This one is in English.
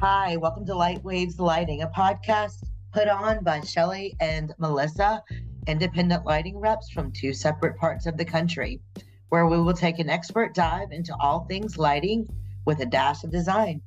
Hi, welcome to Lightwaves Lighting, a podcast put on by Shelly and Melissa, independent lighting reps from two separate parts of the country, where we will take an expert dive into all things lighting with a dash of design.